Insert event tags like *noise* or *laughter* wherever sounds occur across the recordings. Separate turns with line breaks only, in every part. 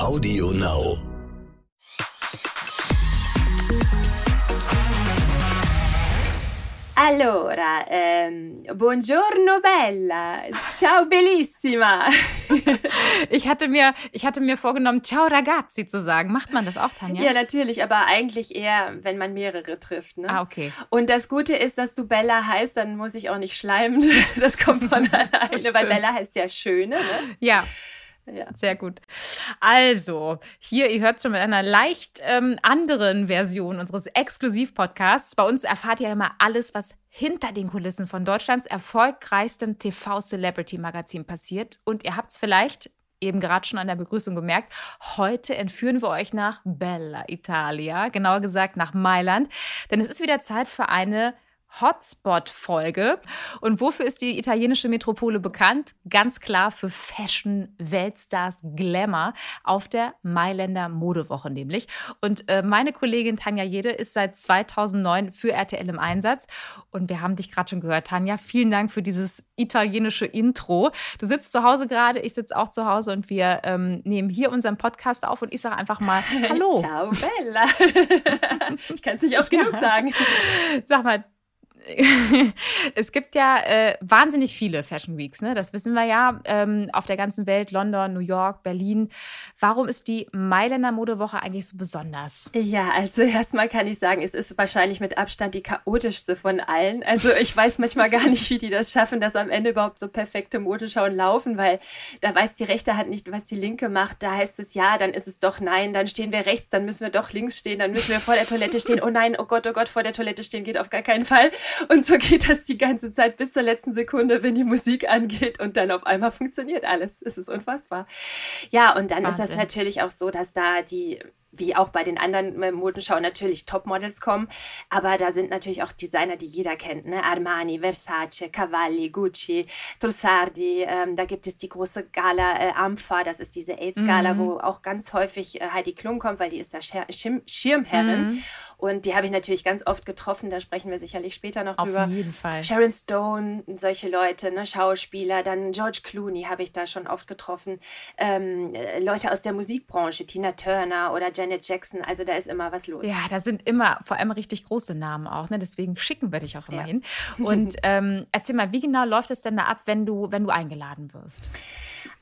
Audio Now.
Allora, ehm, buongiorno Bella, ciao bellissima. *laughs*
ich, hatte mir, ich hatte mir vorgenommen, ciao ragazzi zu sagen. Macht man das auch, Tanja?
Ja, natürlich, aber eigentlich eher, wenn man mehrere trifft. Ne?
Ah, okay.
Und das Gute ist, dass du Bella heißt, dann muss ich auch nicht schleimen. *laughs* Das kommt von alleine, weil Bella heißt ja Schöne. Ne?
Ja. Ja. Sehr gut. Also, hier, ihr hört schon mit einer leicht ähm, anderen Version unseres Exklusiv-Podcasts. Bei uns erfahrt ihr immer alles, was hinter den Kulissen von Deutschlands erfolgreichstem TV-Celebrity-Magazin passiert. Und ihr habt es vielleicht eben gerade schon an der Begrüßung gemerkt, heute entführen wir euch nach Bella Italia, genauer gesagt nach Mailand. Denn es ist wieder Zeit für eine Hotspot-Folge. Und wofür ist die italienische Metropole bekannt? Ganz klar für Fashion, Weltstars, Glamour auf der Mailänder Modewoche nämlich. Und äh, meine Kollegin Tanja Jede ist seit 2009 für RTL im Einsatz. Und wir haben dich gerade schon gehört, Tanja. Vielen Dank für dieses italienische Intro. Du sitzt zu Hause gerade, ich sitze auch zu Hause und wir ähm, nehmen hier unseren Podcast auf und ich sage einfach mal *laughs* Hallo.
Ciao, Bella. *laughs* ich kann es nicht oft genug sagen.
Sag mal, *laughs* es gibt ja äh, wahnsinnig viele Fashion Weeks, ne? das wissen wir ja, ähm, auf der ganzen Welt, London, New York, Berlin. Warum ist die Mailänder Modewoche eigentlich so besonders?
Ja, also erstmal kann ich sagen, es ist wahrscheinlich mit Abstand die chaotischste von allen. Also ich weiß manchmal gar nicht, wie die das schaffen, dass am Ende überhaupt so perfekte Modeschauen laufen, weil da weiß die rechte Hand nicht, was die linke macht. Da heißt es ja, dann ist es doch nein, dann stehen wir rechts, dann müssen wir doch links stehen, dann müssen wir vor der Toilette stehen. Oh nein, oh Gott, oh Gott, vor der Toilette stehen geht auf gar keinen Fall. Und so geht das die ganze Zeit bis zur letzten Sekunde, wenn die Musik angeht und dann auf einmal funktioniert alles. Es ist unfassbar. Ja, und dann Wahnsinn. ist das natürlich auch so, dass da die wie auch bei den anderen Modenschauen natürlich Topmodels kommen, aber da sind natürlich auch Designer, die jeder kennt, ne? Armani, Versace, Cavalli, Gucci, Trussardi, ähm, da gibt es die große Gala äh, Ampha, das ist diese AIDS-Gala, mhm. wo auch ganz häufig äh, Heidi Klum kommt, weil die ist da Schirm Schirmherrin mhm. und die habe ich natürlich ganz oft getroffen, da sprechen wir sicherlich später noch
Auf
drüber.
Auf jeden Fall.
Sharon Stone, solche Leute, ne? Schauspieler, dann George Clooney habe ich da schon oft getroffen, ähm, äh, Leute aus der Musikbranche, Tina Turner oder Janet Jackson. Also da ist immer was los.
Ja, da sind immer vor allem richtig große Namen auch. Ne? Deswegen schicken wir dich auch immer ja. hin. Und *laughs* ähm, erzähl mal, wie genau läuft es denn da ab, wenn du, wenn du eingeladen wirst?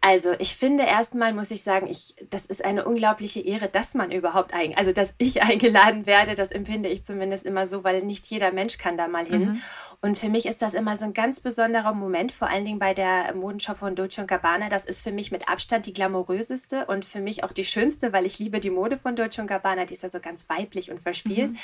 Also ich finde erstmal muss ich sagen, ich, das ist eine unglaubliche Ehre, dass man überhaupt ein, also dass ich *laughs* eingeladen werde, das empfinde ich zumindest immer so, weil nicht jeder Mensch kann da mal hin. Mhm. Und für mich ist das immer so ein ganz besonderer Moment, vor allen Dingen bei der Modenschau von Dolce Gabbana. Das ist für mich mit Abstand die glamouröseste und für mich auch die schönste, weil ich liebe die Mode von Dolce Gabbana. Die ist ja so ganz weiblich und verspielt. Mhm.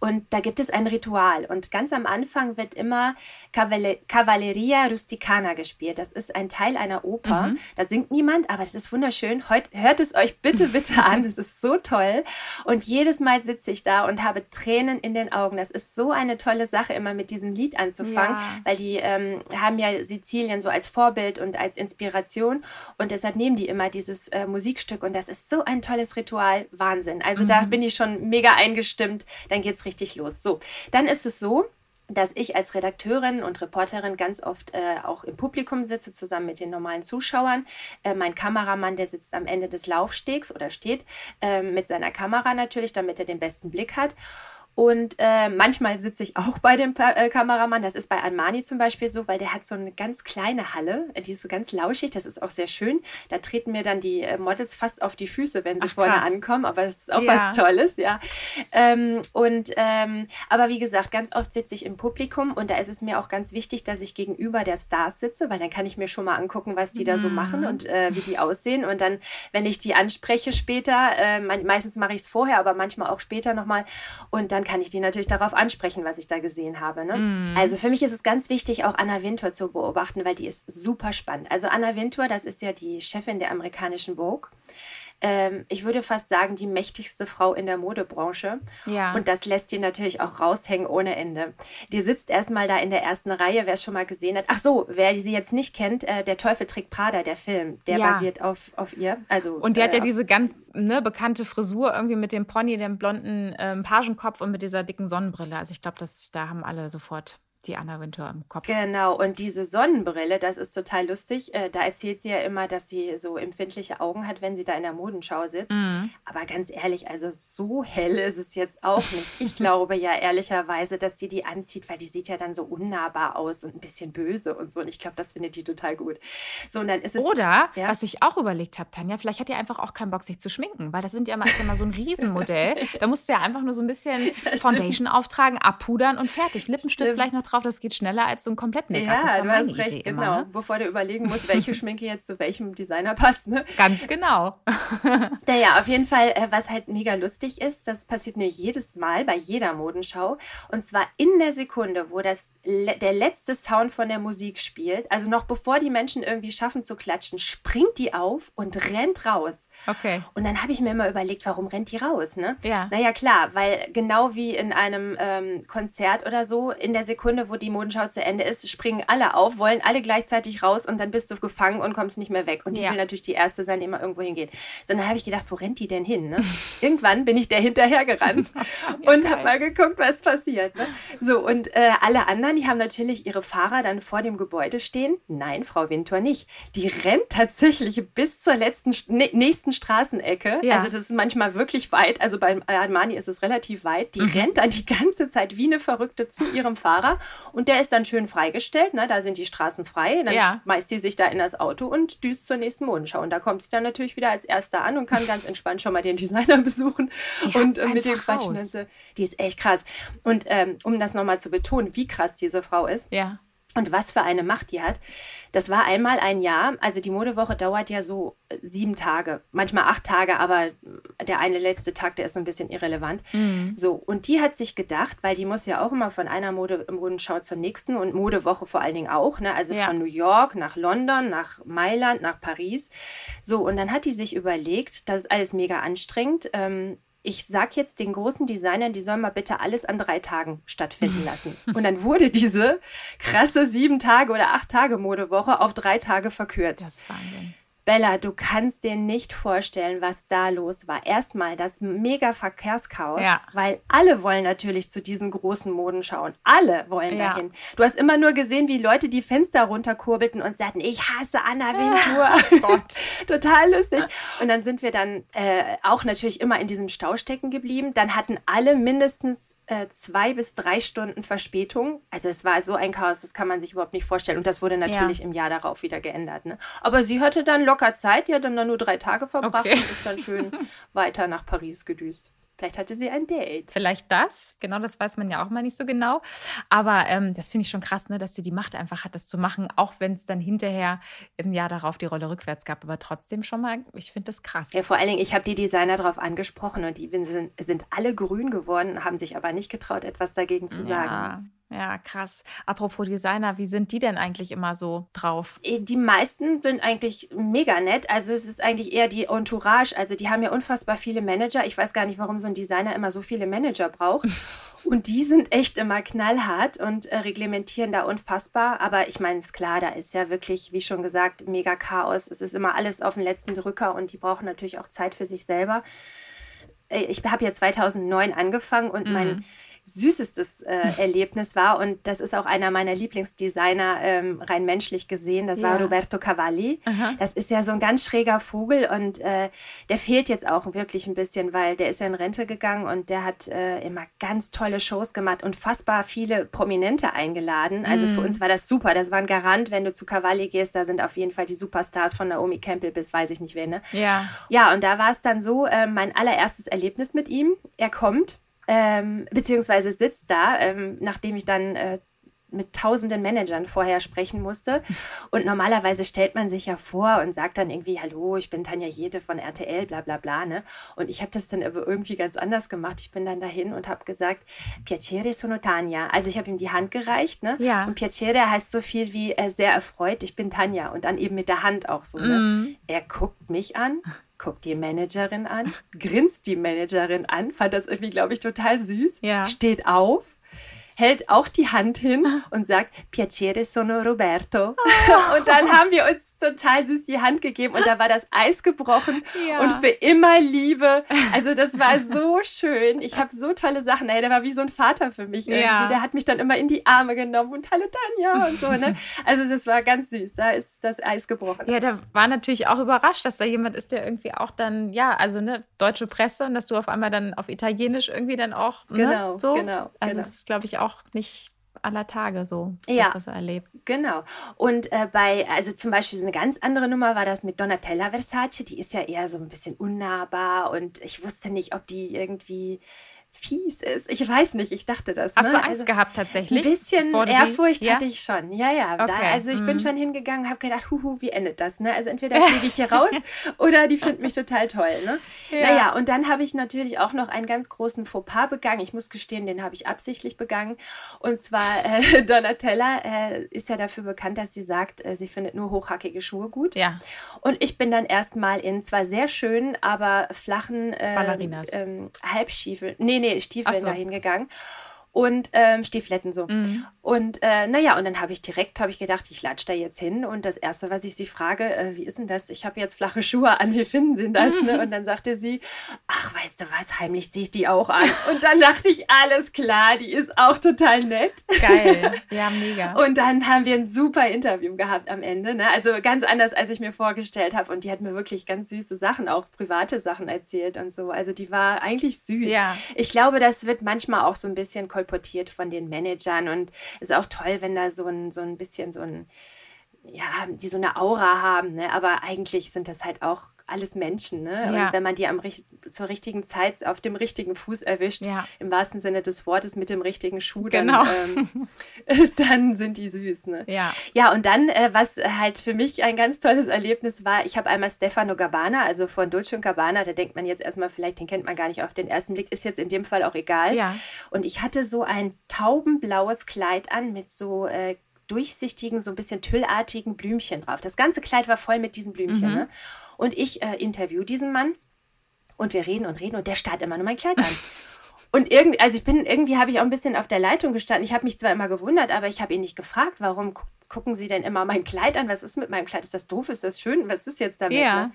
Und da gibt es ein Ritual. Und ganz am Anfang wird immer Cavalleria Rusticana gespielt. Das ist ein Teil einer Oper. Mhm. Da singt niemand, aber es ist wunderschön. Heut, hört es euch bitte, bitte an. Es ist so toll. Und jedes Mal sitze ich da und habe Tränen in den Augen. Das ist so eine tolle Sache immer mit diesem Lied anzufangen, ja. weil die ähm, haben ja Sizilien so als Vorbild und als Inspiration und deshalb nehmen die immer dieses äh, Musikstück und das ist so ein tolles Ritual, Wahnsinn. Also mhm. da bin ich schon mega eingestimmt, dann geht es richtig los. So, dann ist es so, dass ich als Redakteurin und Reporterin ganz oft äh, auch im Publikum sitze, zusammen mit den normalen Zuschauern. Äh, mein Kameramann, der sitzt am Ende des Laufstegs oder steht äh, mit seiner Kamera natürlich, damit er den besten Blick hat. Und äh, manchmal sitze ich auch bei dem pa äh, Kameramann. Das ist bei Armani zum Beispiel so, weil der hat so eine ganz kleine Halle. Die ist so ganz lauschig. Das ist auch sehr schön. Da treten mir dann die äh, Models fast auf die Füße, wenn sie Ach, vorne ankommen. Aber es ist auch ja. was Tolles, ja. Ähm, und ähm, aber wie gesagt, ganz oft sitze ich im Publikum und da ist es mir auch ganz wichtig, dass ich gegenüber der Stars sitze, weil dann kann ich mir schon mal angucken, was die mhm. da so machen mhm. und äh, wie die aussehen. Und dann, wenn ich die anspreche später, äh, meistens mache ich es vorher, aber manchmal auch später nochmal. Und dann kann ich die natürlich darauf ansprechen, was ich da gesehen habe. Ne? Mm. Also für mich ist es ganz wichtig, auch Anna Wintour zu beobachten, weil die ist super spannend. Also Anna Wintour, das ist ja die Chefin der amerikanischen Vogue ähm, ich würde fast sagen, die mächtigste Frau in der Modebranche. Ja. Und das lässt die natürlich auch raushängen ohne Ende. Die sitzt erstmal da in der ersten Reihe, wer es schon mal gesehen hat. Ach so, wer sie jetzt nicht kennt, äh, der Teufel trägt Prada, der Film, der ja. basiert auf, auf ihr. Also,
und der äh, hat ja diese ganz ne, bekannte Frisur irgendwie mit dem Pony, dem blonden ähm, Pagenkopf und mit dieser dicken Sonnenbrille. Also ich glaube, da haben alle sofort die Anna Wintour im Kopf.
Genau, und diese Sonnenbrille, das ist total lustig. Äh, da erzählt sie ja immer, dass sie so empfindliche Augen hat, wenn sie da in der Modenschau sitzt. Mhm. Aber ganz ehrlich, also so hell ist es jetzt auch nicht. Ich glaube ja ehrlicherweise, dass sie die anzieht, weil die sieht ja dann so unnahbar aus und ein bisschen böse und so. Und ich glaube, das findet die total gut. So, und dann ist es.
Oder, ja? was ich auch überlegt habe, Tanja, vielleicht hat die einfach auch keinen Bock, sich zu schminken, weil das sind ja mal, ist ja mal so ein Riesenmodell. *laughs* da musst du ja einfach nur so ein bisschen Foundation auftragen, abpudern und fertig. Lippenstift stimmt. vielleicht noch drauf drauf, das geht schneller als so ein komplett Make-up.
Ja, du hast recht, Idee genau. Immer, ne? Bevor du überlegen musst, welche *laughs* Schminke jetzt zu welchem Designer passt. Ne?
Ganz genau. *laughs*
naja, auf jeden Fall, äh, was halt mega lustig ist, das passiert mir jedes Mal bei jeder Modenschau. Und zwar in der Sekunde, wo das, der letzte Sound von der Musik spielt, also noch bevor die Menschen irgendwie schaffen zu klatschen, springt die auf und rennt raus.
Okay.
Und dann habe ich mir immer überlegt, warum rennt die raus? Ne?
Ja.
Naja, klar, weil genau wie in einem ähm, Konzert oder so, in der Sekunde, wo die Modenschau zu Ende ist, springen alle auf, wollen alle gleichzeitig raus und dann bist du gefangen und kommst nicht mehr weg. Und die ja. will natürlich die Erste sein, die immer irgendwo hingeht. So, dann habe ich gedacht, wo rennt die denn hin? Ne? *laughs* Irgendwann bin ich der hinterher gerannt *laughs* und habe mal geguckt, was passiert. Ne? So, und äh, alle anderen, die haben natürlich ihre Fahrer dann vor dem Gebäude stehen. Nein, Frau Winter nicht. Die rennt tatsächlich bis zur letzten, ne, nächsten Straßenecke. Ja. Also das ist manchmal wirklich weit. Also bei Armani ist es relativ weit. Die mhm. rennt dann die ganze Zeit wie eine Verrückte zu ihrem Fahrer und der ist dann schön freigestellt, ne? da sind die Straßen frei. Dann ja. schmeißt sie sich da in das Auto und düst zur nächsten Modenschau. Und da kommt sie dann natürlich wieder als Erster an und kann ganz entspannt schon mal den Designer *laughs* besuchen
die
und äh, mit dem quatschen. Die ist echt krass. Und ähm, um das nochmal zu betonen, wie krass diese Frau ist.
Ja
und was für eine Macht die hat. Das war einmal ein Jahr. Also die Modewoche dauert ja so äh, sieben Tage, manchmal acht Tage, aber der eine letzte Tag, der ist so ein bisschen irrelevant. Mhm. So, und die hat sich gedacht, weil die muss ja auch immer von einer Mode, Modenschau zur nächsten und Modewoche vor allen Dingen auch, ne? Also ja. von New York nach London, nach Mailand, nach Paris. So, und dann hat die sich überlegt, das ist alles mega anstrengend. Ähm, ich sag jetzt den großen Designern, die sollen mal bitte alles an drei Tagen stattfinden lassen. Und dann wurde diese krasse sieben Tage oder acht Tage Modewoche auf drei Tage verkürzt.
Das ist Wahnsinn.
Bella, du kannst dir nicht vorstellen, was da los war. Erstmal das mega Verkehrschaos, ja. weil alle wollen natürlich zu diesen großen Moden schauen. Alle wollen ja. dahin. Du hast immer nur gesehen, wie Leute die Fenster runterkurbelten und sagten, ich hasse Anna Wintour. Oh *laughs* Total lustig. Und dann sind wir dann äh, auch natürlich immer in diesem Stau stecken geblieben. Dann hatten alle mindestens äh, zwei bis drei Stunden Verspätung. Also es war so ein Chaos, das kann man sich überhaupt nicht vorstellen. Und das wurde natürlich ja. im Jahr darauf wieder geändert. Ne? Aber sie hatte dann locker Zeit, die hat dann nur drei Tage verbracht okay. und ist dann schön *laughs* weiter nach Paris gedüst. Vielleicht hatte sie ein Date.
Vielleicht das, genau, das weiß man ja auch mal nicht so genau. Aber ähm, das finde ich schon krass, ne, dass sie die Macht einfach hat, das zu machen, auch wenn es dann hinterher im Jahr darauf die Rolle rückwärts gab. Aber trotzdem schon mal, ich finde das krass.
Ja, vor allen Dingen, ich habe die Designer darauf angesprochen und die sind, sind alle grün geworden, haben sich aber nicht getraut, etwas dagegen zu sagen.
Ja. Krass. Apropos Designer, wie sind die denn eigentlich immer so drauf?
Äh, die meisten sind eigentlich mega nett. Also es ist eigentlich eher die Entourage. Also die haben ja unfassbar viele Manager. Ich weiß gar nicht, warum so ein Designer immer so viele Manager braucht. *laughs* Und die sind echt immer knallhart und äh, reglementieren da unfassbar. Aber ich meine, ist klar, da ist ja wirklich, wie schon gesagt, mega Chaos. Es ist immer alles auf den letzten Drücker und die brauchen natürlich auch Zeit für sich selber. Äh, ich habe ja 2009 angefangen und mhm. mein süßestes äh, Erlebnis war. Und das ist auch einer meiner Lieblingsdesigner, ähm, rein menschlich gesehen. Das ja. war Roberto Cavalli. Aha. Das ist ja so ein ganz schräger Vogel und äh, der fehlt jetzt auch wirklich ein bisschen, weil der ist ja in Rente gegangen und der hat äh, immer ganz tolle Shows gemacht, unfassbar viele Prominente eingeladen. Also mhm. für uns war das super. Das war ein Garant, wenn du zu Cavalli gehst, da sind auf jeden Fall die Superstars von Naomi Campbell bis weiß ich nicht wer, ne?
Ja.
Ja, und da war es dann so, äh, mein allererstes Erlebnis mit ihm. Er kommt ähm, beziehungsweise sitzt da, ähm, nachdem ich dann äh, mit tausenden Managern vorher sprechen musste. *laughs* Und normalerweise stellt man sich ja vor und sagt dann irgendwie, hallo, ich bin Tanja Jede von RTL, bla bla bla. Ne? Und ich habe das dann aber irgendwie ganz anders gemacht. Ich bin dann dahin und habe gesagt, Piacere sono Tanja. Also ich habe ihm die Hand gereicht. Ne?
Ja.
Und Piacere heißt so viel wie äh, sehr erfreut, ich bin Tanja. Und dann eben mit der Hand auch so. Ne? Mm. Er guckt mich an *laughs* guckt die Managerin an, grinst die Managerin an, fand das irgendwie, glaube ich, total süß,
ja.
steht auf, hält auch die Hand hin *laughs* und sagt, Piacere sono Roberto. Oh. *laughs* Und dann haben wir uns total süß die Hand gegeben und da war das Eis gebrochen ja. und für immer Liebe. *laughs* Also das war so schön. Ich habe so tolle Sachen. Ey, der war wie so ein Vater für mich. Irgendwie. Ja. Der hat mich dann immer in die Arme genommen und Hallo Tanja und so. Ne? Also das war ganz süß. Da ist das Eis gebrochen.
Ja, der war natürlich auch überrascht, dass da jemand ist, der irgendwie auch dann, ja, also ne, deutsche Presse und dass du auf einmal dann auf Italienisch irgendwie dann auch ne,
genau,
so.
Genau.
Also
genau.
das ist, glaube ich, auch nicht aller Tage so,
ja,
das, was er erlebt.
Genau. Und äh, bei, also zum Beispiel so eine ganz andere Nummer war das mit Donatella Versace, die ist ja eher so ein bisschen unnahbar und ich wusste nicht, ob die irgendwie fies ist. Ich weiß nicht, ich dachte das.
Hast
ne?
du Angst also, gehabt tatsächlich?
Ein bisschen Ehrfurcht ja? hatte ich schon. Ja, ja. Okay. Da, also ich mhm. bin schon hingegangen, habe gedacht, huhu, wie endet das? Ne? Also entweder *laughs* fliege ich hier raus oder die finden mich total toll. Ne? Ja. Naja, und dann habe ich natürlich auch noch einen ganz großen Fauxpas begangen. Ich muss gestehen, den habe ich absichtlich begangen. Und zwar *laughs* äh, Donatella äh, ist ja dafür bekannt, dass sie sagt, äh, sie findet nur hochhackige Schuhe gut.
Ja.
Und ich bin dann erstmal in zwar sehr schönen, aber flachen
Ballerinas.
Ähm, Halbstiefel. Nee, nee, Stiefeln so. dahin gegangen und ähm, Stiefletten so. Mhm. Und äh, naja, und dann habe ich direkt, habe ich gedacht, ich latsche da jetzt hin und das Erste, was ich sie frage, äh, wie ist denn das? Ich habe jetzt flache Schuhe an, wie finden Sie das? Ne? *laughs* Und dann sagte sie, ach, weißt du was, heimlich ziehe ich die auch an. Und dann dachte ich, alles klar, die ist auch total nett.
Geil, *laughs* ja, mega.
Und dann haben wir ein super Interview gehabt am Ende. Ne? Also ganz anders, als ich mir vorgestellt habe. Und die hat mir wirklich ganz süße Sachen, auch private Sachen erzählt und so. Also die war eigentlich süß.
Ja.
Ich glaube, das wird manchmal auch so ein bisschen kolportiert von den Managern und ist auch toll, wenn da so ein, so ein bisschen so ein, ja, die so eine Aura haben, ne? aber eigentlich sind das halt auch alles Menschen, ne? Ja. Und wenn man die am, zur richtigen Zeit auf dem richtigen Fuß erwischt,
ja.
im wahrsten Sinne des Wortes mit dem richtigen Schuh,
genau.
dann, ähm, *laughs* *laughs* dann sind die süß, ne?
Ja.
Ja, und dann, äh, was halt für mich ein ganz tolles Erlebnis war, ich habe einmal Stefano Gabbana, also von Dolce Gabbana, da denkt man jetzt erstmal vielleicht, den kennt man gar nicht auf den ersten Blick, ist jetzt in dem Fall auch egal.
Ja.
Und ich hatte so ein taubenblaues Kleid an mit so äh, durchsichtigen, so ein bisschen tüllartigen Blümchen drauf. Das ganze Kleid war voll mit diesen Blümchen. Mhm. Ne? Und ich äh, interview diesen Mann und wir reden und reden und der starrt immer nur mein Kleid an. *laughs* Und irgendwie, also ich bin, irgendwie habe ich auch ein bisschen auf der Leitung gestanden. Ich habe mich zwar immer gewundert, aber ich habe ihn nicht gefragt, warum gucken Sie denn immer mein Kleid an? Was ist mit meinem Kleid? Ist das doof? Ist das schön? Was ist jetzt damit?
Ja.
Ne?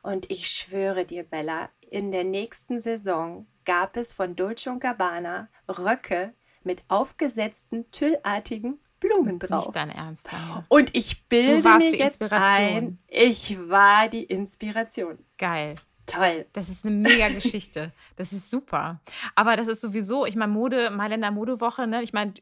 Und ich schwöre dir, Bella, in der nächsten Saison gab es von Dolce Gabbana Röcke mit aufgesetzten, tüllartigen Blumen drauf.
Nicht dein Ernst.
Und ich bilde mir jetzt ein, ich war die Inspiration.
Geil.
Toll.
Das ist eine mega Geschichte. Das ist super. Aber das ist sowieso, ich meine, Mode, Mailänder Modewoche, ne? Ich meine,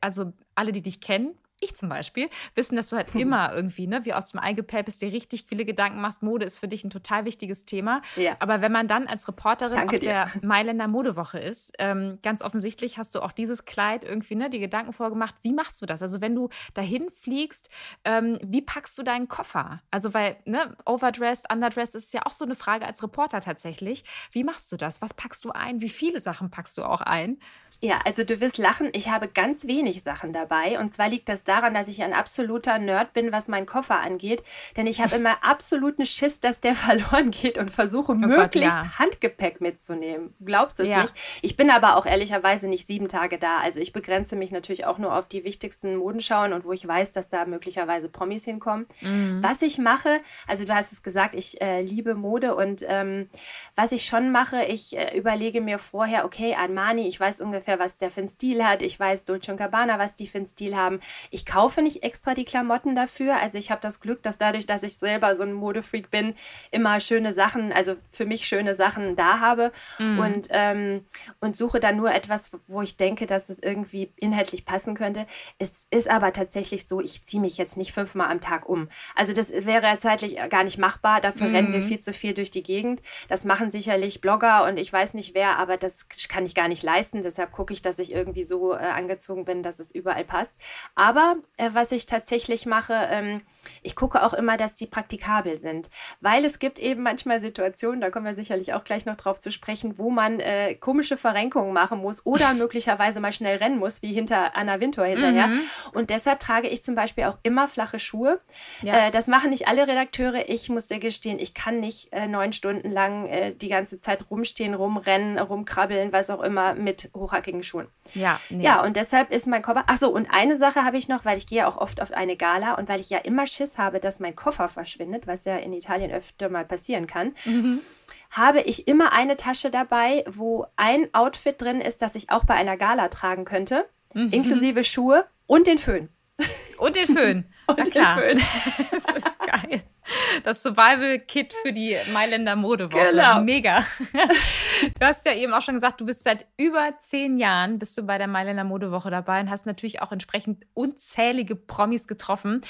also alle, die dich kennen, ich zum Beispiel, wissen, dass du halt hm. immer irgendwie, ne, wie aus dem Ei gepelpest, dir richtig viele Gedanken machst. Mode ist für dich ein total wichtiges Thema.
Ja.
Aber wenn man dann als Reporterin
Danke
auf
dir.
der Mailänder Modewoche ist, ähm, ganz offensichtlich hast du auch dieses Kleid irgendwie, ne, die Gedanken vorgemacht. Wie machst du das? Also wenn du dahin fliegst, ähm, wie packst du deinen Koffer? Also weil, ne, overdressed, underdressed ist ja auch so eine Frage als Reporter tatsächlich. Wie machst du das? Was packst du ein? Wie viele Sachen packst du auch ein?
Ja, also du wirst lachen. Ich habe ganz wenig Sachen dabei. Und zwar liegt das daran, dass ich ein absoluter Nerd bin, was meinen Koffer angeht. Denn ich habe immer *laughs* absoluten Schiss, dass der *laughs* verloren geht und versuche oh möglichst Gott, ja. Handgepäck mitzunehmen. Glaubst du es
ja.
nicht? Ich bin aber auch ehrlicherweise nicht sieben Tage da. Also ich begrenze mich natürlich auch nur auf die wichtigsten Modenschauen und wo ich weiß, dass da möglicherweise Promis hinkommen.
Mhm.
Was ich mache, also du hast es gesagt, ich äh, liebe Mode und ähm, was ich schon mache, ich äh, überlege mir vorher, okay, Armani, ich weiß ungefähr, was der für einen Stil hat. Ich weiß Dolce Gabbana, was die für einen Stil haben. Ich kaufe nicht extra die Klamotten dafür. Also ich habe das Glück, dass dadurch, dass ich selber so ein Modefreak bin, immer schöne Sachen, also für mich schöne Sachen da habe
Mhm.
und, ähm, und suche dann nur etwas, wo ich denke, dass es irgendwie inhaltlich passen könnte. Es ist aber tatsächlich so, ich ziehe mich jetzt nicht fünfmal am Tag um. Also das wäre zeitlich gar nicht machbar. Dafür rennen wir
Mhm.
viel zu viel durch die Gegend. Das machen sicherlich Blogger und ich weiß nicht wer, aber das kann ich gar nicht leisten. Deshalb gucke ich, dass ich irgendwie so äh, angezogen bin, dass es überall passt. Aber Aber äh, was ich tatsächlich mache, ähm, ich gucke auch immer, dass die praktikabel sind, weil es gibt eben manchmal Situationen, da kommen wir sicherlich auch gleich noch drauf zu sprechen, wo man äh, komische Verrenkungen machen muss oder *laughs* möglicherweise mal schnell rennen muss, wie hinter Anna Wintour hinterher. Mhm. Und deshalb trage ich zum Beispiel auch immer flache Schuhe. Ja. Äh, das machen nicht alle Redakteure. Ich muss dir gestehen, ich kann nicht äh, neun Stunden lang äh, die ganze Zeit rumstehen, rumrennen, rumkrabbeln, was auch immer mit hochhackigen Schuhen.
Ja,
nee. ja, und deshalb ist mein Koffer. Ach so, und eine Sache habe ich noch, weil ich gehe auch oft auf eine Gala und weil ich ja immer Schiss habe, dass mein Koffer verschwindet, was ja in Italien öfter mal passieren kann. Mhm habe ich immer eine Tasche dabei, wo ein Outfit drin ist, das ich auch bei einer Gala tragen könnte, mhm. inklusive Schuhe und den Föhn.
Und den Föhn. *laughs* und Na klar. Den Föhn. *laughs* das ist geil. Das Survival-Kit für die Mailänder Modewoche. Genau. Mega. Du hast ja eben auch schon gesagt, du bist seit über zehn Jahren bist du bei der Mailänder Modewoche dabei und hast natürlich auch entsprechend unzählige Promis getroffen.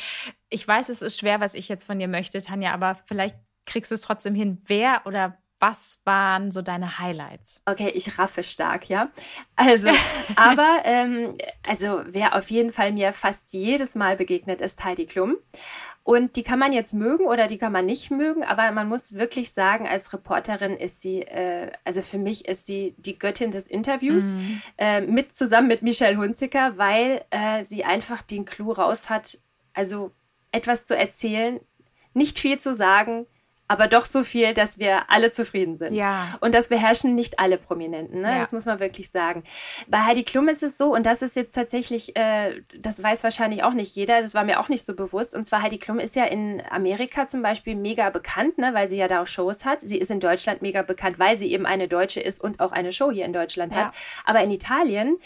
Ich weiß, es ist schwer, was ich jetzt von dir möchte, Tanja, aber vielleicht kriegst du es trotzdem hin. Wer oder was waren so deine Highlights?
Okay, ich raffe stark, ja. Also, *laughs* aber ähm, also wer auf jeden Fall mir fast jedes Mal begegnet, ist Heidi Klum. Und die kann man jetzt mögen oder die kann man nicht mögen, aber man muss wirklich sagen, als Reporterin ist sie, äh, also für mich ist sie die Göttin des Interviews, mhm. äh, mit zusammen mit Michelle Hunziker, weil äh, sie einfach den Clou raus hat, also etwas zu erzählen, nicht viel zu sagen, aber doch so viel, dass wir alle zufrieden sind.
Ja.
Und das beherrschen nicht alle Prominenten, ne? Ja. Das muss man wirklich sagen. Bei Heidi Klum ist es so, und das ist jetzt tatsächlich, äh, das weiß wahrscheinlich auch nicht jeder, das war mir auch nicht so bewusst. Und zwar Heidi Klum ist ja in Amerika zum Beispiel mega bekannt, ne? weil sie ja da auch Shows hat. Sie ist in Deutschland mega bekannt, weil sie eben eine Deutsche ist und auch eine Show hier in Deutschland ja. hat. Aber in Italien,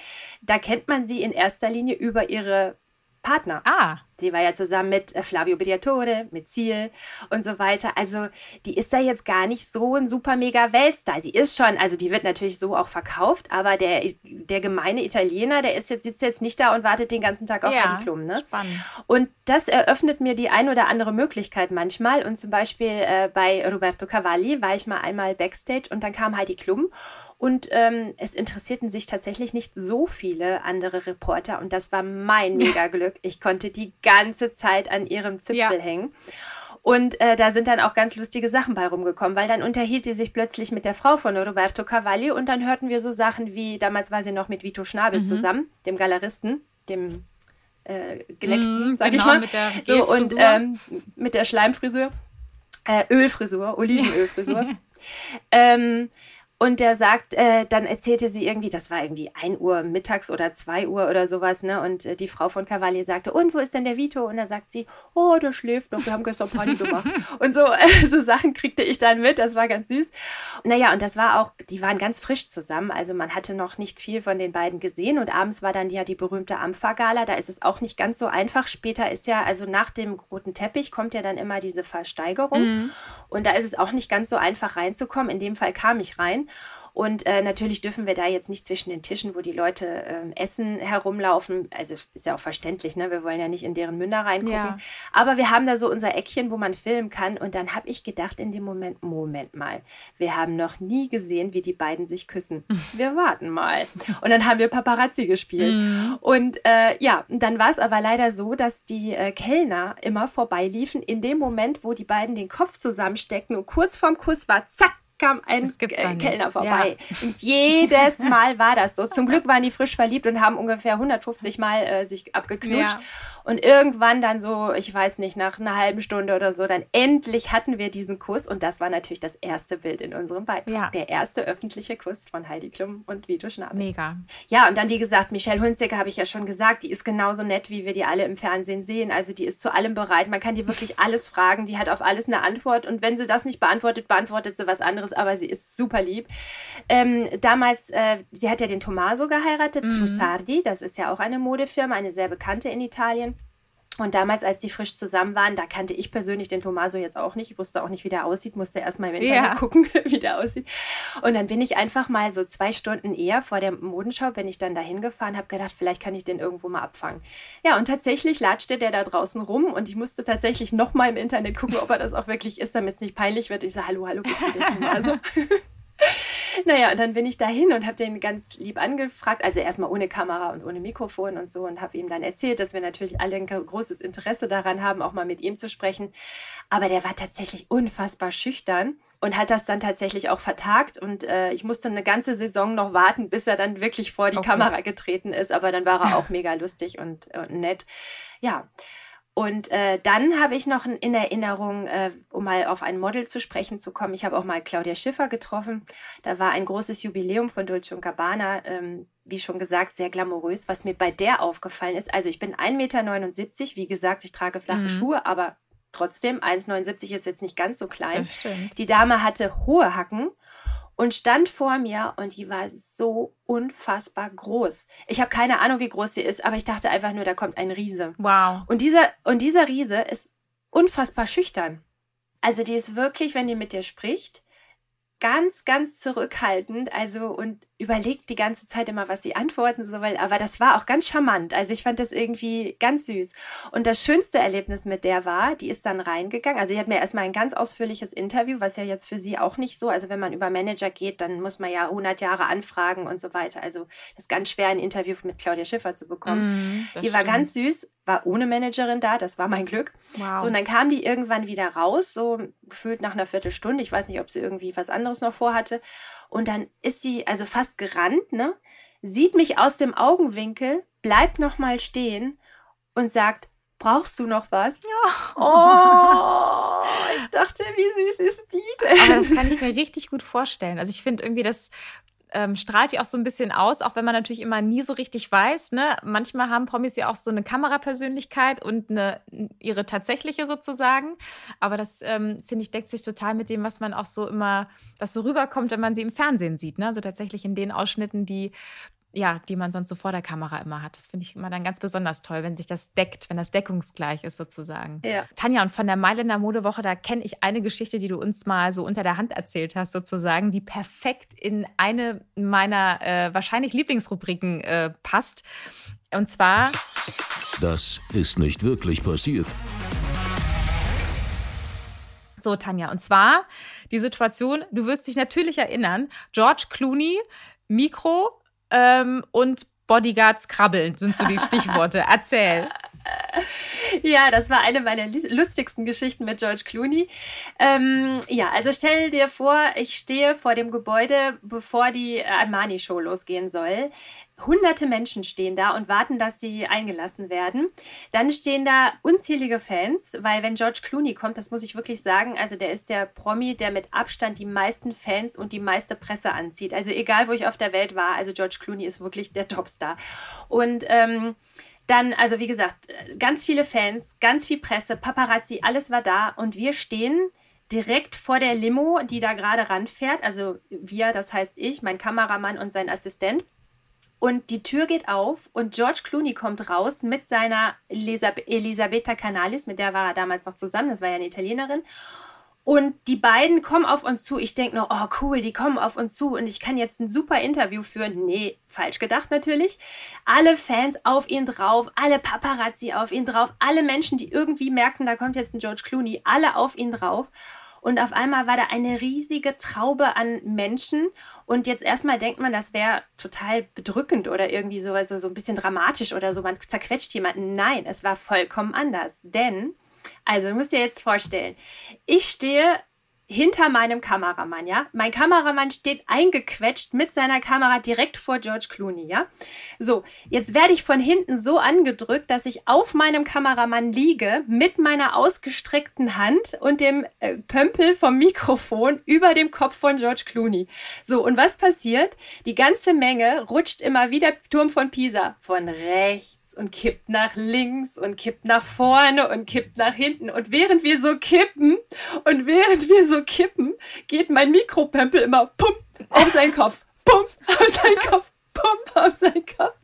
da kennt man sie in erster Linie über ihre Partner.
Ah.
Sie war ja zusammen mit äh, Flavio Briatore, mit Ziel und so weiter. Also die ist da jetzt gar nicht so ein super mega Weltstar. Sie ist schon, also die wird natürlich so auch verkauft, aber der, der gemeine Italiener, der ist jetzt, sitzt jetzt nicht da und wartet den ganzen Tag auf ja, Heidi Klum. Ne?
Spannend.
Und das eröffnet mir die ein oder andere Möglichkeit manchmal. Und zum Beispiel äh, bei Roberto Cavalli war ich mal einmal backstage und dann kam Heidi Klum und ähm, es interessierten sich tatsächlich nicht so viele andere Reporter und das war mein Mega-Glück. Ich konnte die ganze Zeit an ihrem Zipfel ja. hängen. Und äh, da sind dann auch ganz lustige Sachen bei rumgekommen, weil dann unterhielt sie sich plötzlich mit der Frau von Roberto Cavalli und dann hörten wir so Sachen wie, damals war sie noch mit Vito Schnabel mhm. zusammen, dem Galeristen, dem äh, Geleckten, mhm, sag genau, ich mal.
Mit der
so, und ähm, mit der Schleimfrisur, äh, Ölfrisur, Olivenölfrisur. *laughs* ähm, und der sagt, äh, dann erzählte sie irgendwie, das war irgendwie 1 Uhr mittags oder 2 Uhr oder sowas, ne? Und äh, die Frau von Cavalli sagte, und wo ist denn der Vito? Und dann sagt sie, oh, der schläft noch, wir haben gestern Party *laughs* gemacht. und so, äh, so Sachen kriegte ich dann mit, das war ganz süß. Naja, und das war auch, die waren ganz frisch zusammen, also man hatte noch nicht viel von den beiden gesehen und abends war dann ja die berühmte Ampha-Gala, da ist es auch nicht ganz so einfach. Später ist ja, also nach dem roten Teppich kommt ja dann immer diese Versteigerung mhm. und da ist es auch nicht ganz so einfach reinzukommen. In dem Fall kam ich rein und äh, natürlich dürfen wir da jetzt nicht zwischen den Tischen, wo die Leute äh, essen, herumlaufen. Also ist ja auch verständlich, ne? Wir wollen ja nicht in deren Münder reingucken. Ja. Aber wir haben da so unser Eckchen, wo man filmen kann. Und dann habe ich gedacht in dem Moment, Moment mal, wir haben noch nie gesehen, wie die beiden sich küssen. *laughs* Wir warten mal. Und dann haben wir Paparazzi gespielt. Mhm. Und äh, ja, dann war es aber leider so, dass die äh, Kellner immer vorbeiliefen in dem Moment, wo die beiden den Kopf zusammensteckten und kurz vorm Kuss war, zack, kam ein Kellner vorbei. Ja. Und jedes Mal war das so. Zum Glück waren die frisch verliebt und haben ungefähr 150 Mal äh, sich abgeknutscht. Ja. Und irgendwann dann so, ich weiß nicht, nach einer halben Stunde oder so, dann endlich hatten wir diesen Kuss. Und das war natürlich das erste Bild in unserem Beitrag. Ja. Der erste öffentliche Kuss von Heidi Klum und Vito Schnabel.
Mega.
Ja, und dann, wie gesagt, Michelle Hunziker habe ich ja schon gesagt, die ist genauso nett, wie wir die alle im Fernsehen sehen. Also die ist zu allem bereit. Man kann die wirklich alles fragen. Die hat auf alles eine Antwort. Und wenn sie das nicht beantwortet, beantwortet sie was anderes. Aber sie ist super lieb. Ähm, damals, äh, sie hat ja den Tommaso geheiratet, mhm. Trussardi. Das ist ja auch eine Modefirma, eine sehr bekannte in Italien. Und damals, als die frisch zusammen waren, da kannte ich persönlich den Tomaso jetzt auch nicht. Ich wusste auch nicht, wie der aussieht, musste erst mal im Internet ja. gucken, *laughs* wie der aussieht. Und dann bin ich einfach mal so zwei Stunden eher vor der Modenschau, bin ich dann da hingefahren, habe gedacht, vielleicht kann ich den irgendwo mal abfangen. Ja, und tatsächlich latschte der da draußen rum und ich musste tatsächlich noch mal im Internet gucken, ob er das auch wirklich ist, damit es nicht peinlich wird. Ich sage, hallo, hallo, bist du der *laughs* Tomaso? *laughs* naja, und dann bin ich dahin und habe den ganz lieb angefragt, also erstmal ohne Kamera und ohne Mikrofon und so und habe ihm dann erzählt, dass wir natürlich alle ein großes Interesse daran haben, auch mal mit ihm zu sprechen. Aber der war tatsächlich unfassbar schüchtern und hat das dann tatsächlich auch vertagt und äh, ich musste eine ganze Saison noch warten, bis er dann wirklich vor die okay. Kamera getreten ist, aber dann war er auch mega lustig und, und nett. Ja. Und äh, dann habe ich noch in Erinnerung, äh, um mal auf ein Model zu sprechen zu kommen, ich habe auch mal Claudia Schiffer getroffen. Da war ein großes Jubiläum von Dolce Gabbana, ähm, wie schon gesagt, sehr glamourös. Was mir bei der aufgefallen ist, also ich bin 1,79 Meter, wie gesagt, ich trage flache mhm. Schuhe, aber trotzdem, 1,79 ist jetzt nicht ganz so klein. Die Dame hatte hohe Hacken und stand vor mir und die war so unfassbar groß. Ich habe keine Ahnung, wie groß sie ist, aber ich dachte einfach nur, da kommt ein Riese.
Wow.
Und dieser, und dieser Riese ist unfassbar schüchtern. Also die ist wirklich, wenn die mit dir spricht, ganz, ganz zurückhaltend, also und überlegt die ganze Zeit immer, was sie antworten soll. Aber das war auch ganz charmant. Also ich fand das irgendwie ganz süß. Und das schönste Erlebnis mit der war, die ist dann reingegangen. Also sie hat mir erstmal ein ganz ausführliches Interview, was ja jetzt für sie auch nicht so. Also wenn man über Manager geht, dann muss man ja 100 Jahre anfragen und so weiter. Also das ist ganz schwer, ein Interview mit Claudia Schiffer zu bekommen. Mm, die war ganz süß, war ohne Managerin da. Das war mein Glück. Wow. So und dann kam die irgendwann wieder raus, so gefühlt nach einer Viertelstunde. Ich weiß nicht, ob sie irgendwie was anderes noch vorhatte. Und dann ist sie also fast gerannt, ne? Sieht mich aus dem Augenwinkel, bleibt noch mal stehen und sagt, brauchst du noch was?
Ja.
Oh, ich dachte, wie süß ist die denn?
Aber das kann ich mir richtig gut vorstellen. Also ich finde irgendwie, das ähm, strahlt die auch so ein bisschen aus, auch wenn man natürlich immer nie so richtig weiß. Ne? Manchmal haben Promis ja auch so eine Kamerapersönlichkeit und eine, ihre tatsächliche sozusagen. Aber das, ähm, finde ich, deckt sich total mit dem, was man auch so immer, was so rüberkommt, wenn man sie im Fernsehen sieht. Ne? Also tatsächlich in den Ausschnitten, die ja, die man sonst so vor der Kamera immer hat. Das finde ich immer dann ganz besonders toll, wenn sich das deckt, wenn das deckungsgleich ist sozusagen.
Ja.
Tanja, und von der Mailänder Modewoche, da kenne ich eine Geschichte, die du uns mal so unter der Hand erzählt hast sozusagen, die perfekt in eine meiner äh, wahrscheinlich Lieblingsrubriken äh, passt. Und zwar...
Das ist nicht wirklich passiert.
So, Tanja, und zwar die Situation, du wirst dich natürlich erinnern, George Clooney, Mikro, ähm, und Bodyguards krabbeln sind so die Stichworte. Erzähl.
Ja, das war eine meiner lustigsten Geschichten mit George Clooney. Ähm, ja, also stell dir vor, ich stehe vor dem Gebäude, bevor die Armani-Show losgehen soll. Hunderte Menschen stehen da und warten, dass sie eingelassen werden. Dann stehen da unzählige Fans, weil wenn George Clooney kommt, das muss ich wirklich sagen, also der ist der Promi, der mit Abstand die meisten Fans und die meiste Presse anzieht. Also egal, wo ich auf der Welt war, also George Clooney ist wirklich der Topstar. Und ähm, dann, also wie gesagt, ganz viele Fans, ganz viel Presse, Paparazzi, alles war da und wir stehen direkt vor der Limo, die da gerade ranfährt. Also wir, das heißt ich, mein Kameramann und sein Assistent. Und die Tür geht auf und George Clooney kommt raus mit seiner Elisab Elisabetta Canalis, mit der war er damals noch zusammen, das war ja eine Italienerin. Und die beiden kommen auf uns zu. Ich denke nur, oh cool, die kommen auf uns zu und ich kann jetzt ein super Interview führen. Nee, falsch gedacht natürlich. Alle Fans auf ihn drauf, alle Paparazzi auf ihn drauf, alle Menschen, die irgendwie merkten, da kommt jetzt ein George Clooney, alle auf ihn drauf. Und auf einmal war da eine riesige Traube an Menschen. Und jetzt erstmal denkt man, das wäre total bedrückend oder irgendwie so, also so ein bisschen dramatisch oder so. Man zerquetscht jemanden. Nein, es war vollkommen anders. Denn also, du musst dir jetzt vorstellen, ich stehe hinter meinem Kameramann, ja. Mein Kameramann steht eingequetscht mit seiner Kamera direkt vor George Clooney, ja. So, jetzt werde ich von hinten so angedrückt, dass ich auf meinem Kameramann liege mit meiner ausgestreckten Hand und dem äh, Pömpel vom Mikrofon über dem Kopf von George Clooney. So, und was passiert? Die ganze Menge rutscht immer wie der Turm von Pisa von rechts und kippt nach links und kippt nach vorne und kippt nach hinten. Und während wir so kippen und während wir so kippen, geht mein Mikropempel immer pump auf seinen Kopf, pump auf seinen Kopf, pump auf seinen Kopf.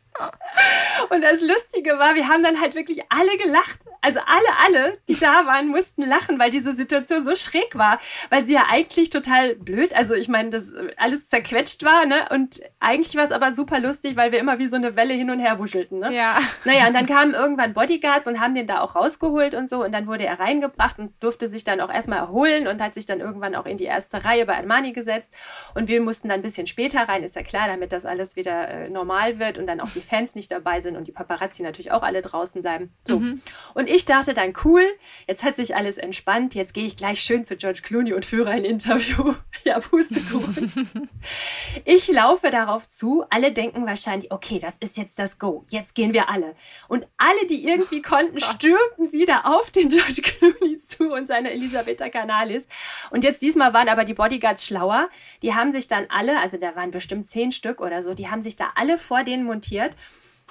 Und das Lustige war, wir haben dann halt wirklich alle gelacht. Also alle, alle, die da waren, mussten lachen, weil diese Situation so schräg war, weil sie ja eigentlich total blöd, also ich meine, das alles zerquetscht war, ne? Und eigentlich war es aber super lustig, weil wir immer wie so eine Welle hin und her wuschelten, ne?
Ja.
Naja, und dann kamen irgendwann Bodyguards und haben den da auch rausgeholt und so und dann wurde er reingebracht und durfte sich dann auch erstmal erholen und hat sich dann irgendwann auch in die erste Reihe bei Armani gesetzt und wir mussten dann ein bisschen später rein, ist ja klar, damit das alles wieder äh, normal wird und dann auch die Fans nicht dabei sind und die Paparazzi natürlich auch alle draußen bleiben. So. Mhm. Und ich dachte dann, cool, jetzt hat sich alles entspannt, jetzt gehe ich gleich schön zu George Clooney und führe ein Interview. *laughs* ja, Pustekuchen. *laughs* ich laufe darauf zu, alle denken wahrscheinlich, okay, das ist jetzt das Go, jetzt gehen wir alle. Und alle, die irgendwie oh konnten, oh stürmten wieder auf den *laughs* George Clooney zu und seine Elisabetta Canalis. Und jetzt diesmal waren aber die Bodyguards schlauer. Die haben sich dann alle, also da waren bestimmt zehn Stück oder so, die haben sich da alle vor denen montiert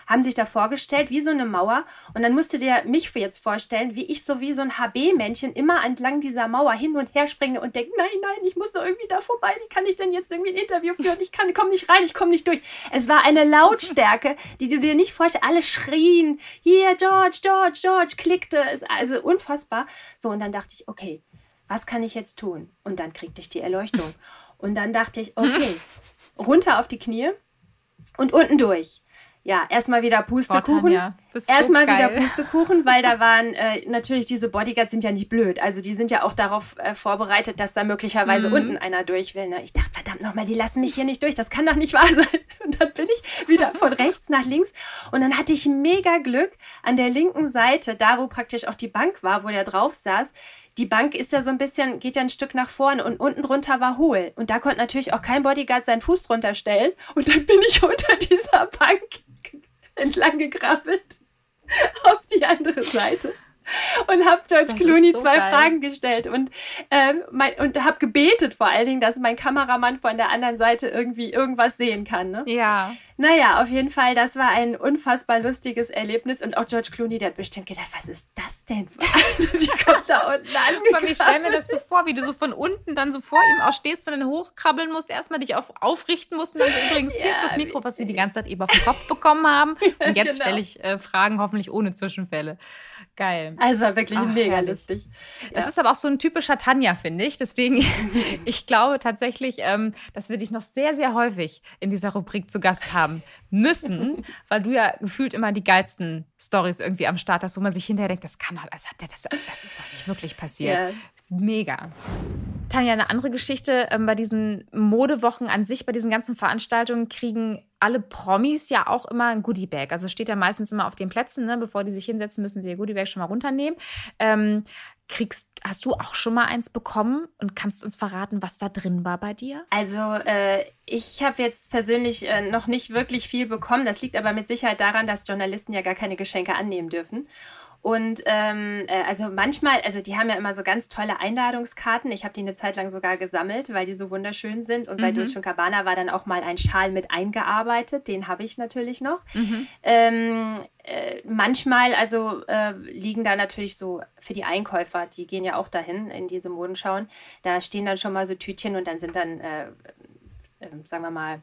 haben sich da vorgestellt wie so eine Mauer und dann musste der mich jetzt vorstellen, wie ich so wie so ein HB-Männchen immer entlang dieser Mauer hin und her springe und denke, nein, nein, ich muss doch irgendwie da vorbei, wie kann ich denn jetzt irgendwie ein Interview führen? Ich kann, komme nicht rein, ich komme nicht durch. Es war eine Lautstärke, die du dir nicht vorstellst. Alle schrien, hier, George, George, George, klickte, es, also unfassbar. So, und dann dachte ich, okay, was kann ich jetzt tun? Und dann kriegte ich die Erleuchtung. Und dann dachte ich, okay, *laughs* runter auf die Knie und unten durch ja, erstmal wieder Pustekuchen. Oh, erstmal so wieder Pustekuchen, *laughs* weil da waren äh, natürlich diese Bodyguards sind ja nicht blöd. Also die sind ja auch darauf äh, vorbereitet, dass da möglicherweise mhm. unten einer durch will. Ne? Ich dachte, verdammt nochmal, die lassen mich hier nicht durch. Das kann doch nicht wahr sein. *laughs* Und dann bin ich wieder von *laughs* rechts nach links. Und dann hatte ich mega Glück an der linken Seite, da wo praktisch auch die Bank war, wo der drauf saß die Bank ist ja so ein bisschen, geht ja ein Stück nach vorne und unten drunter war hohl. Und da konnte natürlich auch kein Bodyguard seinen Fuß drunter stellen. Und dann bin ich unter dieser Bank entlang gekrabbelt auf die andere Seite und habe George das Clooney so zwei geil. Fragen gestellt und, ähm, mein, und habe gebetet vor allen Dingen, dass mein Kameramann von der anderen Seite irgendwie irgendwas sehen kann. Ne?
Ja.
Naja, auf jeden Fall, das war ein unfassbar lustiges Erlebnis und auch George Clooney, der hat bestimmt gedacht, was ist das denn? die kommt da unten an.
Ich stelle mir das so vor, wie du so von unten dann so vor ihm auch stehst und dann hochkrabbeln musst, erstmal dich auf, aufrichten musst und dann so, übrigens, hier ist das Mikro, was sie die ganze Zeit eben auf den Kopf bekommen haben *laughs* und jetzt genau. stelle ich äh, Fragen hoffentlich ohne Zwischenfälle. Geil.
Also wirklich Ach, mega herrlich. lustig.
Das ja. ist aber auch so ein typischer Tanja, finde ich. Deswegen, *laughs* *laughs* ich glaube tatsächlich, ähm, dass wir dich noch sehr, sehr häufig in dieser Rubrik zu Gast haben müssen, *laughs* weil du ja gefühlt immer die geilsten Stories irgendwie am Start hast, wo man sich hinterher denkt, das kann doch, das, hat der, das, das ist doch nicht wirklich passiert. Yeah. Mega. Tanja, eine andere Geschichte. Ähm, bei diesen Modewochen an sich, bei diesen ganzen Veranstaltungen kriegen alle Promis ja auch immer ein Goodiebag. Also steht ja meistens immer auf den Plätzen, ne? bevor die sich hinsetzen, müssen sie ihr Goodiebag schon mal runternehmen. Ähm, Kriegst, hast du auch schon mal eins bekommen und kannst uns verraten, was da drin war bei dir?
Also äh, ich habe jetzt persönlich äh, noch nicht wirklich viel bekommen. Das liegt aber mit Sicherheit daran, dass Journalisten ja gar keine Geschenke annehmen dürfen. Und ähm, äh, also manchmal, also die haben ja immer so ganz tolle Einladungskarten. Ich habe die eine Zeit lang sogar gesammelt, weil die so wunderschön sind. Und mhm. bei Dolce Cabana war dann auch mal ein Schal mit eingearbeitet. Den habe ich natürlich noch. Mhm. Ähm, äh, manchmal, also äh, liegen da natürlich so für die Einkäufer, die gehen ja auch dahin in diese Modenschauen. Da stehen dann schon mal so Tütchen und dann sind dann, äh, äh sagen wir mal,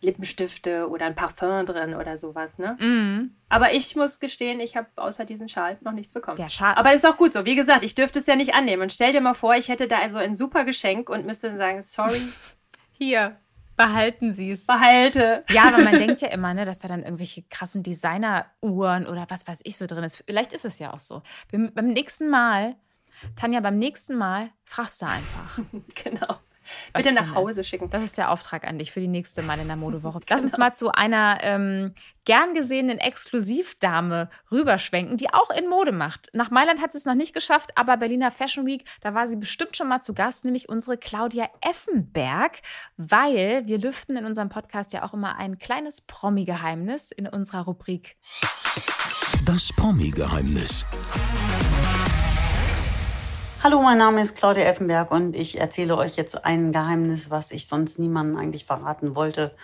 Lippenstifte oder ein Parfum drin oder sowas, ne? Mhm. Aber ich muss gestehen, ich habe außer diesem Schal noch nichts bekommen.
Der Schal.
Aber ist auch gut so. Wie gesagt, ich dürfte es ja nicht annehmen. Und stell dir mal vor, ich hätte da also ein super Geschenk und müsste dann sagen, sorry. *laughs*
Hier, behalten Sie es.
Behalte.
Ja, aber man *laughs* denkt ja immer, ne, dass da dann irgendwelche krassen Designeruhren oder was weiß ich so drin ist. Vielleicht ist es ja auch so. Beim nächsten Mal, Tanja, beim nächsten Mal fragst du einfach. *laughs*
genau. Bitte nach Hause schicken.
Das ist der Auftrag an dich für die nächste Mal in der Modewoche. *laughs* Lass genau. uns mal zu einer ähm, gern gesehenen Exklusivdame rüberschwenken, die auch in Mode macht. Nach Mailand hat sie es noch nicht geschafft, aber Berliner Fashion Week, da war sie bestimmt schon mal zu Gast, nämlich unsere Claudia Effenberg, weil wir lüften in unserem Podcast ja auch immer ein kleines Promi-Geheimnis in unserer Rubrik.
Das Promi-Geheimnis.
Hallo, mein Name ist Claudia Effenberg und ich erzähle euch jetzt ein Geheimnis, was ich sonst niemandem eigentlich verraten wollte.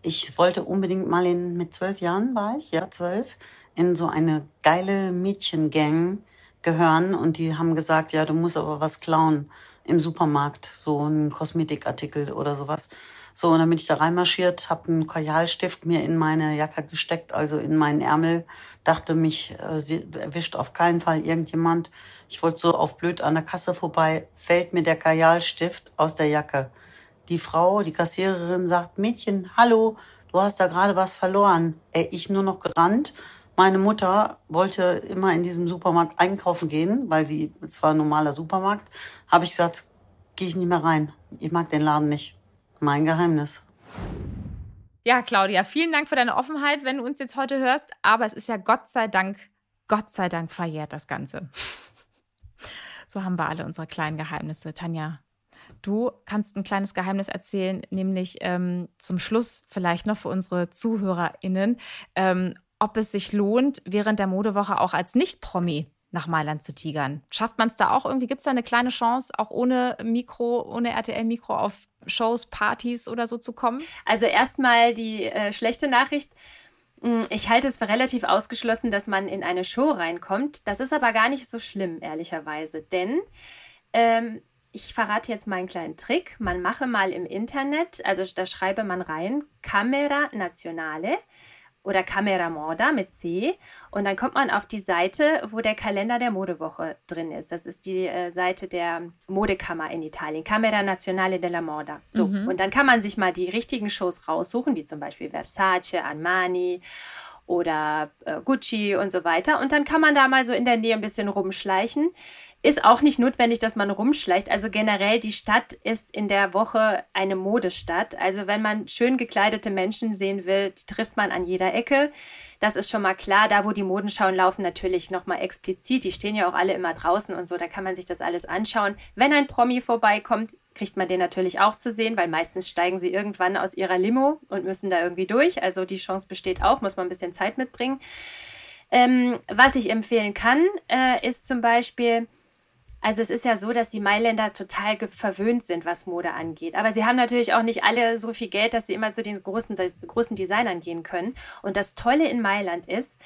Ich wollte unbedingt mal in, mit zwölf Jahren war ich, ja, zwölf, in so eine geile Mädchengang gehören und die haben gesagt, ja, du musst aber was klauen. im Supermarkt, so ein Kosmetikartikel oder sowas. So, und dann bin ich da reinmarschiert, habe einen Kajalstift mir in meine Jacke gesteckt, also in meinen Ärmel, dachte mich, äh, erwischt auf keinen Fall irgendjemand. Ich wollte so auf blöd an der Kasse vorbei, fällt mir der Kajalstift aus der Jacke. Die Frau, die Kassiererin sagt, Mädchen, hallo, du hast da gerade was verloren. Ey, ich nur noch gerannt. Meine Mutter wollte immer in diesem Supermarkt einkaufen gehen, weil sie, es war ein normaler Supermarkt. Habe ich gesagt, gehe ich nicht mehr rein. Ich mag den Laden nicht. Mein Geheimnis.
Ja, Claudia, vielen Dank für deine Offenheit, wenn du uns jetzt heute hörst. Aber es ist ja Gott sei Dank, Gott sei Dank verjährt das Ganze. *laughs* So haben wir alle unsere kleinen Geheimnisse. Tanja, du kannst ein kleines Geheimnis erzählen, nämlich ähm, zum Schluss vielleicht noch für unsere ZuhörerInnen, ähm, ob es sich lohnt, während der Modewoche auch als Nicht-Promi nach Mailand zu tigern. Schafft man es da auch irgendwie? Gibt es da eine kleine Chance, auch ohne Mikro, ohne RTL-Mikro auf Shows, Partys oder so zu kommen?
Also erstmal die äh, schlechte Nachricht. Hm, ich halte es für relativ ausgeschlossen, dass man in eine Show reinkommt. Das ist aber gar nicht so schlimm, ehrlicherweise. Denn ähm, ich verrate jetzt mal einen kleinen Trick. Man mache mal im Internet, also da schreibe man rein, Camera Nazionale oder Camera Moda mit C. Und dann kommt man auf die Seite, wo der Kalender der Modewoche drin ist. Das ist die äh, Seite der Modekammer in Italien, Camera Nazionale della Moda. So, mhm. und dann kann man sich mal die richtigen Shows raussuchen, wie zum Beispiel Versace, Armani oder äh, Gucci und so weiter. Und dann kann man da mal so in der Nähe ein bisschen rumschleichen. Ist auch nicht notwendig, dass man rumschleicht. Also generell, die Stadt ist in der Woche eine Modestadt. Also wenn man schön gekleidete Menschen sehen will, trifft man an jeder Ecke. Das ist schon mal klar. Da, wo die Modenschauen laufen, natürlich nochmal explizit. Die stehen ja auch alle immer draußen und so. Da kann man sich das alles anschauen. Wenn ein Promi vorbeikommt, kriegt man den natürlich auch zu sehen, weil meistens steigen sie irgendwann aus ihrer Limo und müssen da irgendwie durch. Also die Chance besteht auch, muss man ein bisschen Zeit mitbringen. Ähm, was ich empfehlen kann, äh, ist zum Beispiel, also es ist ja so, dass die Mailänder total verwöhnt sind, was Mode angeht. Aber sie haben natürlich auch nicht alle so viel Geld, dass sie immer zu den großen, großen Designern gehen können. Und das Tolle in Mailand ist,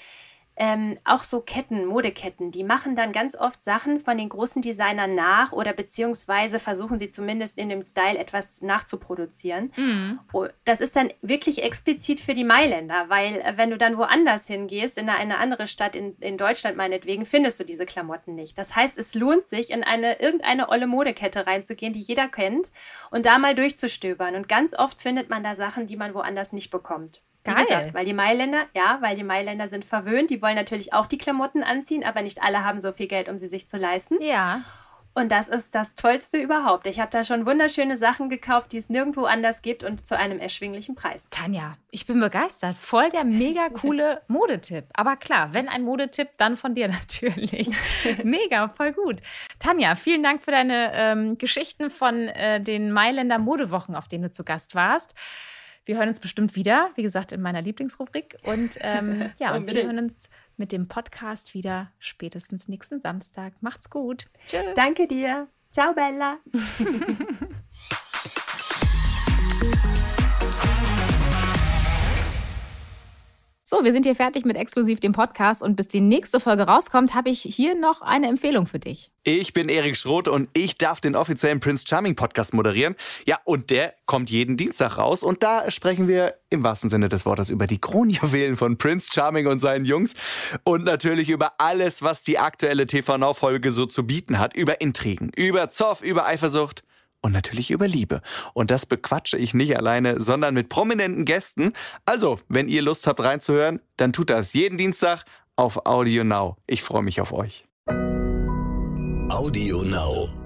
ähm, auch so Ketten, Modeketten, die machen dann ganz oft Sachen von den großen Designern nach oder beziehungsweise versuchen sie zumindest in dem Style etwas nachzuproduzieren. Mhm. Oh, das ist dann wirklich explizit für die Mailänder, weil äh, wenn du dann woanders hingehst, in eine andere Stadt in, in Deutschland meinetwegen, findest du diese Klamotten nicht. Das heißt, es lohnt sich, in eine irgendeine olle Modekette reinzugehen, die jeder kennt und da mal durchzustöbern. Und ganz oft findet man da Sachen, die man woanders nicht bekommt. Geil. Gesagt, weil die Mailänder, ja, weil die Mailänder sind verwöhnt, die wollen natürlich auch die Klamotten anziehen, aber nicht alle haben so viel Geld, um sie sich zu leisten.
Ja.
Und das ist das Tollste überhaupt. Ich habe da schon wunderschöne Sachen gekauft, die es nirgendwo anders gibt und zu einem erschwinglichen Preis.
Tanja, ich bin begeistert. Voll der mega *laughs* coole Modetipp. Aber klar, wenn ein Modetipp, dann von dir *laughs* natürlich. mega, voll gut. Tanja, vielen Dank für deine ähm, Geschichten von äh, den Mailänder Modewochen, auf denen du zu Gast warst. Wir hören uns bestimmt wieder, wie gesagt, in meiner Lieblingsrubrik. Und ähm, *laughs* ja, und wir hören uns mit dem Podcast wieder spätestens nächsten Samstag. Macht's gut.
Tschüss. Danke dir. Ciao, Bella. *laughs*
So, wir sind hier fertig mit exklusiv dem Podcast. Und bis die nächste Folge rauskommt, habe ich hier noch eine Empfehlung für dich.
Ich bin Erik Schroth und ich darf den offiziellen Prince Charming Podcast moderieren. Ja, und der kommt jeden Dienstag raus. Und da sprechen wir im wahrsten Sinne des Wortes über die Kronjuwelen von Prince Charming und seinen Jungs. Und natürlich über alles, was die aktuelle TV Now Folge so zu bieten hat, über Intrigen, über Zoff, über Eifersucht und natürlich über Liebe. Und das bequatsche ich nicht alleine, sondern mit prominenten Gästen. Also, wenn ihr Lust habt reinzuhören, dann tut das jeden Dienstag auf Audio Now. Ich freue mich auf euch.
Audio Now.